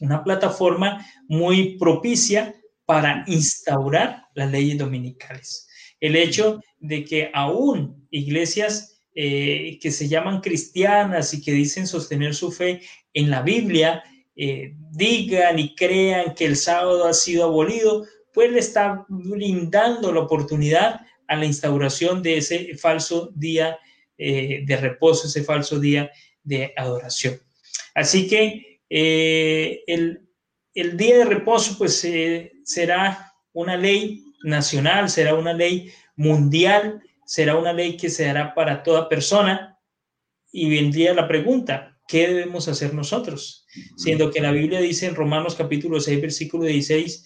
una plataforma muy propicia para instaurar las leyes dominicales. El hecho de que aún iglesias eh, que se llaman cristianas y que dicen sostener su fe en la Biblia, eh, digan y crean que el sábado ha sido abolido, pues le está brindando la oportunidad a la instauración de ese falso día eh, de reposo, ese falso día de adoración. Así que eh, el, día de reposo pues eh, será una ley nacional, será una ley mundial, será una ley que se dará para toda persona y vendría la pregunta, ¿qué debemos hacer nosotros? Siendo que la Biblia dice en Romanos capítulo 6, versículo 16,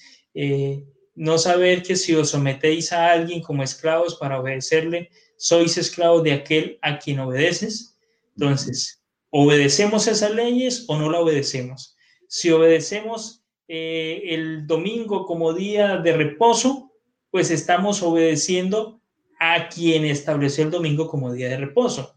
no saber que si os sometéis a alguien como esclavos para obedecerle, sois esclavos de aquel a quien obedeces. Entonces, ¿obedecemos esas leyes o no la obedecemos? Si obedecemos eh, el domingo como día de reposo, pues estamos obedeciendo a quien estableció el domingo como día de reposo.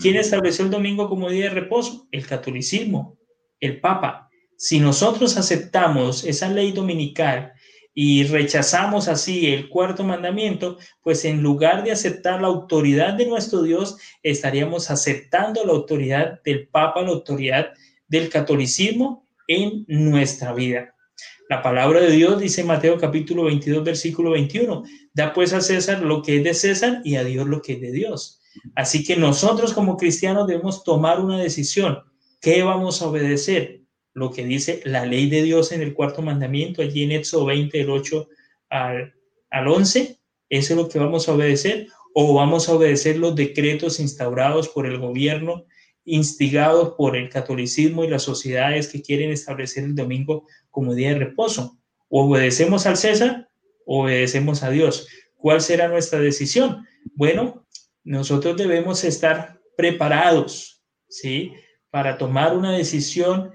¿Quién estableció el domingo como día de reposo? El catolicismo, el Papa. Si nosotros aceptamos esa ley dominical y rechazamos así el cuarto mandamiento, pues en lugar de aceptar la autoridad de nuestro Dios, estaríamos aceptando la autoridad del Papa, la autoridad del catolicismo en nuestra vida. La palabra de Dios dice en Mateo capítulo 22, versículo 21, da pues a César lo que es de César y a Dios lo que es de Dios. Así que nosotros como cristianos debemos tomar una decisión. ¿Qué vamos a obedecer? Lo que dice la ley de Dios en el cuarto mandamiento, allí en Éxodo 20, del 8 al, al 11, ¿eso es lo que vamos a obedecer? ¿O vamos a obedecer los decretos instaurados por el gobierno, instigados por el catolicismo y las sociedades que quieren establecer el domingo como día de reposo? ¿O obedecemos al César o obedecemos a Dios? ¿Cuál será nuestra decisión? Bueno, nosotros debemos estar preparados, ¿sí? Para tomar una decisión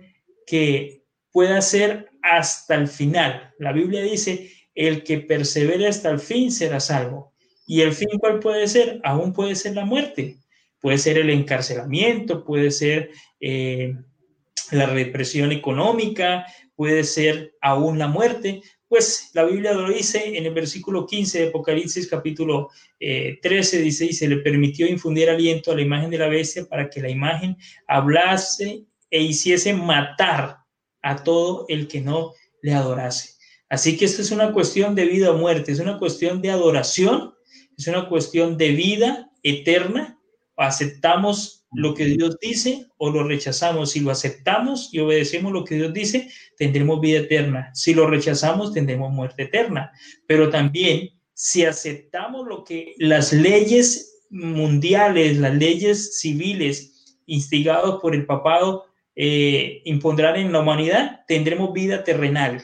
que pueda ser hasta el final. La Biblia dice, el que persevere hasta el fin será salvo. ¿Y el fin cuál puede ser? Aún puede ser la muerte. Puede ser el encarcelamiento, puede ser eh, la represión económica, puede ser aún la muerte. Pues la Biblia lo dice en el versículo 15 de Apocalipsis capítulo 13, eh, dice, y se le permitió infundir aliento a la imagen de la bestia para que la imagen hablase e hiciese matar a todo el que no le adorase. Así que esto es una cuestión de vida o muerte, es una cuestión de adoración, es una cuestión de vida eterna. Aceptamos lo que Dios dice o lo rechazamos. Si lo aceptamos y obedecemos lo que Dios dice, tendremos vida eterna. Si lo rechazamos, tendremos muerte eterna. Pero también, si aceptamos lo que las leyes mundiales, las leyes civiles instigados por el papado eh, impondrán en la humanidad, tendremos vida terrenal.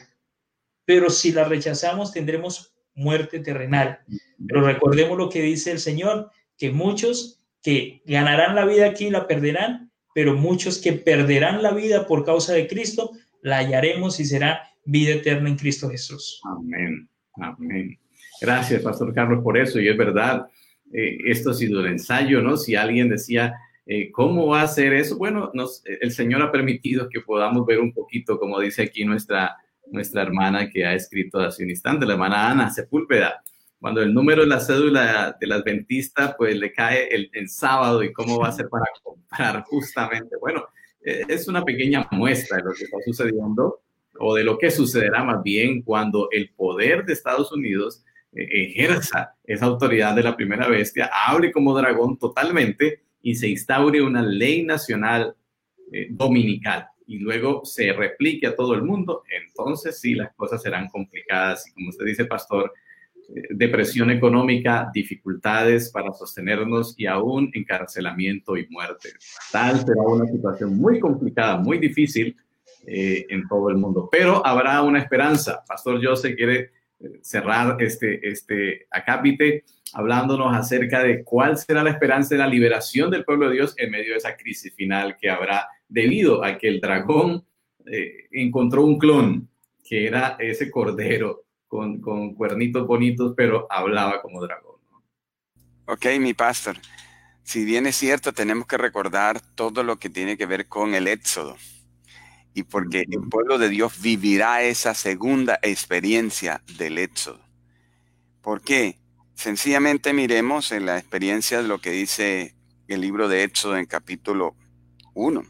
Pero si la rechazamos, tendremos muerte terrenal. Pero recordemos lo que dice el Señor, que muchos que ganarán la vida aquí la perderán, pero muchos que perderán la vida por causa de Cristo, la hallaremos y será vida eterna en Cristo Jesús. Amén, amén. Gracias, Pastor Carlos, por eso. Y es verdad, eh, esto ha sido el ensayo, ¿no? Si alguien decía, eh, ¿Cómo va a ser eso? Bueno, nos, el Señor ha permitido que podamos ver un poquito, como dice aquí nuestra, nuestra hermana que ha escrito hace un instante, la hermana Ana Sepúlveda. Cuando el número de la cédula del adventista, pues le cae el, sábado y cómo va a ser para comprar justamente. Bueno, eh, es una pequeña muestra de lo que está sucediendo o de lo que sucederá más bien cuando el poder de Estados Unidos ejerza esa autoridad de la primera bestia, hable como dragón totalmente y se instaure una ley nacional dominical y luego se replique a todo el mundo, entonces sí las cosas serán complicadas y como usted dice, pastor, depresión económica, dificultades para sostenernos y aún encarcelamiento y muerte. Tal será una situación muy complicada, muy difícil eh, en todo el mundo. Pero habrá una esperanza. Pastor José quiere eh, cerrar este, este acápite hablándonos acerca de cuál será la esperanza de la liberación del pueblo de Dios en medio de esa crisis final que habrá debido a que el dragón eh, encontró un clon que era ese cordero con, cuernitos bonitos, pero hablaba como dragón. Ok, mi pastor. Si bien es cierto, tenemos que recordar todo lo que tiene que ver con el éxodo. Y porque el pueblo de Dios vivirá esa segunda experiencia del éxodo. ¿Por qué? Sencillamente miremos en la experiencia de lo que dice el libro de Éxodo en capítulo 1.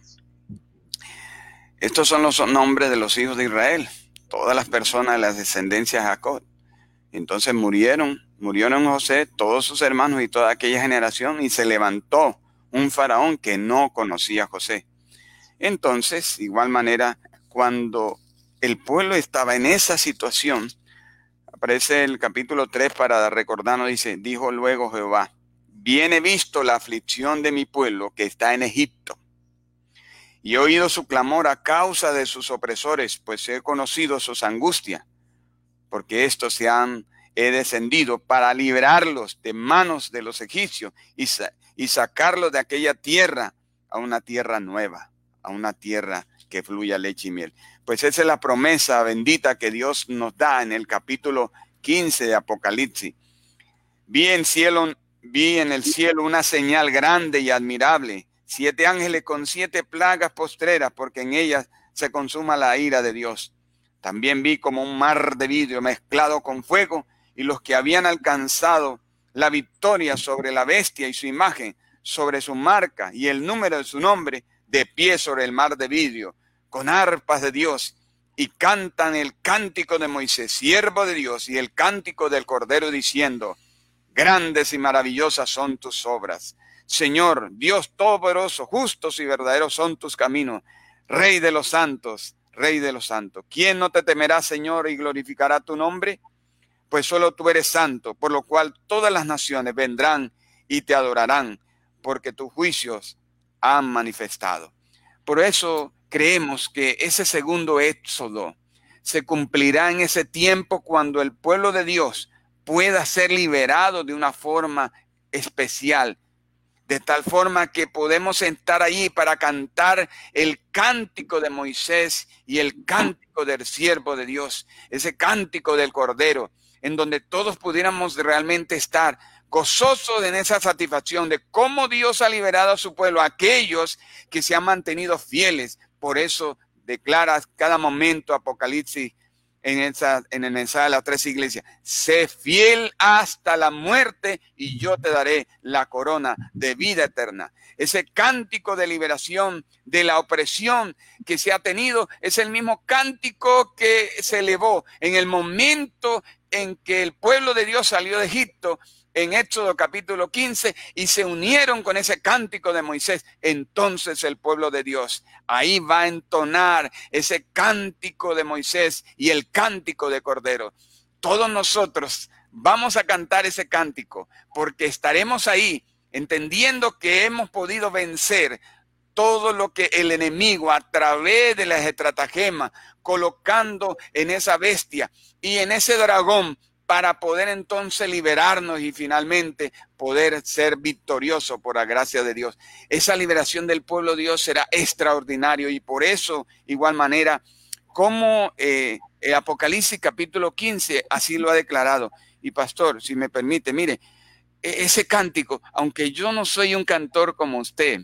Estos son los nombres de los hijos de Israel todas las personas de las descendencias de Jacob. Entonces murieron, murieron José, todos sus hermanos y toda aquella generación, y se levantó un faraón que no conocía a José. Entonces, igual manera, cuando el pueblo estaba en esa situación, aparece el capítulo 3 para recordarnos, dice, dijo luego Jehová, viene visto la aflicción de mi pueblo que está en Egipto y he oído su clamor a causa de sus opresores, pues he conocido sus angustias, porque estos se han he descendido para liberarlos de manos de los egipcios y, y sacarlos de aquella tierra a una tierra nueva, a una tierra que fluya leche y miel. Pues esa es la promesa bendita que Dios nos da en el capítulo 15 de Apocalipsis. Vi en cielo, vi en el cielo una señal grande y admirable siete ángeles con siete plagas postreras, porque en ellas se consuma la ira de Dios. También vi como un mar de vidrio mezclado con fuego, y los que habían alcanzado la victoria sobre la bestia y su imagen, sobre su marca y el número de su nombre, de pie sobre el mar de vidrio, con arpas de Dios, y cantan el cántico de Moisés, siervo de Dios, y el cántico del Cordero, diciendo, Grandes y maravillosas son tus obras Señor, Dios todopoderoso, justos y verdaderos son tus caminos. Rey de los santos, Rey de los santos. ¿Quién no te temerá, Señor, y glorificará tu nombre? Pues solo tú eres santo, por lo cual todas las naciones vendrán y te adorarán, porque tus juicios han manifestado. Por eso creemos que ese segundo éxodo se cumplirá en ese tiempo cuando el pueblo de Dios pueda ser liberado de una forma especial de tal forma que podemos estar allí para cantar el cántico de Moisés y el cántico del siervo de Dios, ese cántico del Cordero, en donde todos pudiéramos realmente estar gozosos en esa satisfacción de cómo Dios ha liberado a su pueblo, aquellos que se han mantenido fieles. Por eso declara cada momento Apocalipsis en, esa, en el mensaje de las tres iglesias. Sé fiel hasta la muerte y yo te daré la corona de vida eterna. Ese cántico de liberación de la opresión que se ha tenido es el mismo cántico que se elevó en el momento en que el pueblo de Dios salió de Egipto en Éxodo capítulo 15 y se unieron con ese cántico de Moisés. Entonces el pueblo de Dios ahí va a entonar ese cántico de Moisés y el cántico de Cordero. Todos nosotros vamos a cantar ese cántico porque estaremos ahí entendiendo que hemos podido vencer todo lo que el enemigo a través de las estratagemas colocando en esa bestia y en ese dragón para poder entonces liberarnos y finalmente poder ser victorioso por la gracia de Dios. Esa liberación del pueblo de Dios será extraordinario y por eso, igual manera, como eh, el Apocalipsis capítulo 15 así lo ha declarado. Y pastor, si me permite, mire, e-, ese cántico, aunque yo no soy un cantor como usted,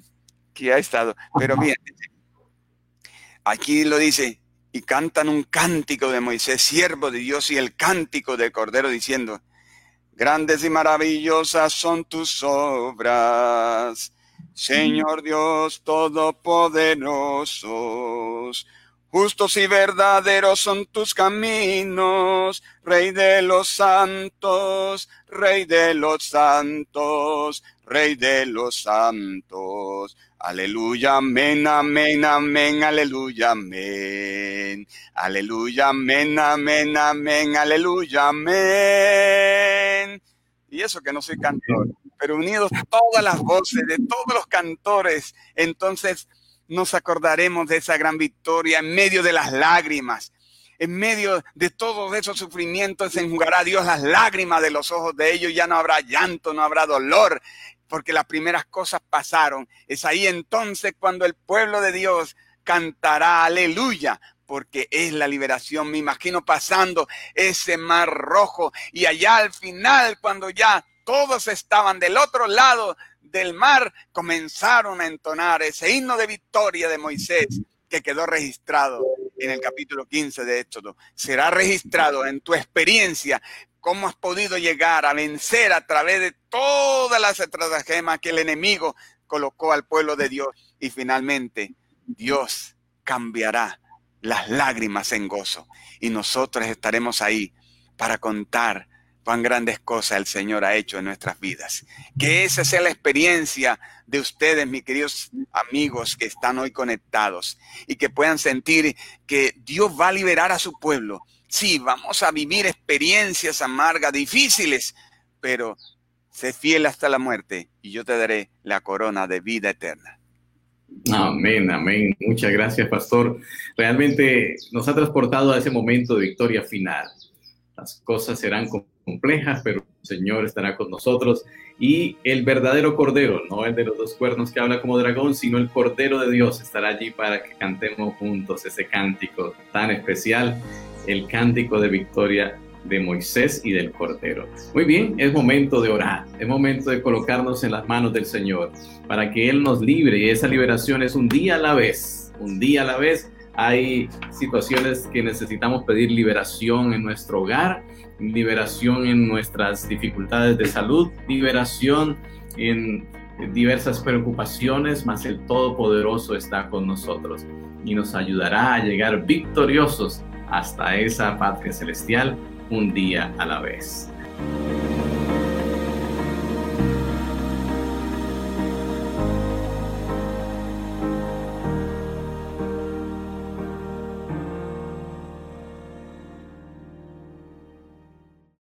que ha estado, pero mire, aquí lo dice, y cantan un cántico de Moisés, siervo de Dios, y el cántico del Cordero diciendo, grandes y maravillosas son tus obras, Señor Dios Todopoderoso. Justos y verdaderos son tus caminos, Rey de los santos, Rey de los santos, Rey de los santos. Aleluya, amén, amén, amén, aleluya, amén. Aleluya, amén, amén, amén, aleluya, amén. Y eso que no soy cantor, pero unidos todas las voces de todos los cantores, entonces nos acordaremos de esa gran victoria en medio de las lágrimas. En medio de todos esos sufrimientos enjugará Dios las lágrimas de los ojos de ellos. Ya no habrá llanto, no habrá dolor, porque las primeras cosas pasaron. Es ahí entonces cuando el pueblo de Dios cantará aleluya, porque es la liberación. Me imagino pasando ese mar rojo y allá al final, cuando ya todos estaban del otro lado del mar comenzaron a entonar ese himno de victoria de Moisés que quedó registrado en el capítulo 15 de Éxodo. Será registrado en tu experiencia cómo has podido llegar a vencer a través de todas las estratagemas que el enemigo colocó al pueblo de Dios. Y finalmente, Dios cambiará las lágrimas en gozo. Y nosotros estaremos ahí para contar cuán grandes cosas el Señor ha hecho en nuestras vidas. Que esa sea la experiencia de ustedes, mis queridos amigos que están hoy conectados y que puedan sentir que Dios va a liberar a su pueblo. Sí, vamos a vivir experiencias amargas, difíciles, pero sé fiel hasta la muerte y yo te daré la corona de vida eterna. Amén, amén. Muchas gracias, pastor. Realmente nos ha transportado a ese momento de victoria final. Las cosas serán como complejas, pero el Señor estará con nosotros. Y el verdadero Cordero, no el de los dos cuernos que habla como dragón, sino el Cordero de Dios estará allí para que cantemos juntos ese cántico tan especial, el cántico de victoria de Moisés y del Cordero. Muy bien, es momento de orar, es momento de colocarnos en las manos del Señor para que Él nos libre y esa liberación es un día a la vez, un día a la vez. Hay situaciones que necesitamos pedir liberación en nuestro hogar, liberación en nuestras dificultades de salud, liberación en diversas preocupaciones, mas el Todopoderoso está con nosotros y nos ayudará a llegar victoriosos hasta esa patria celestial un día a la vez.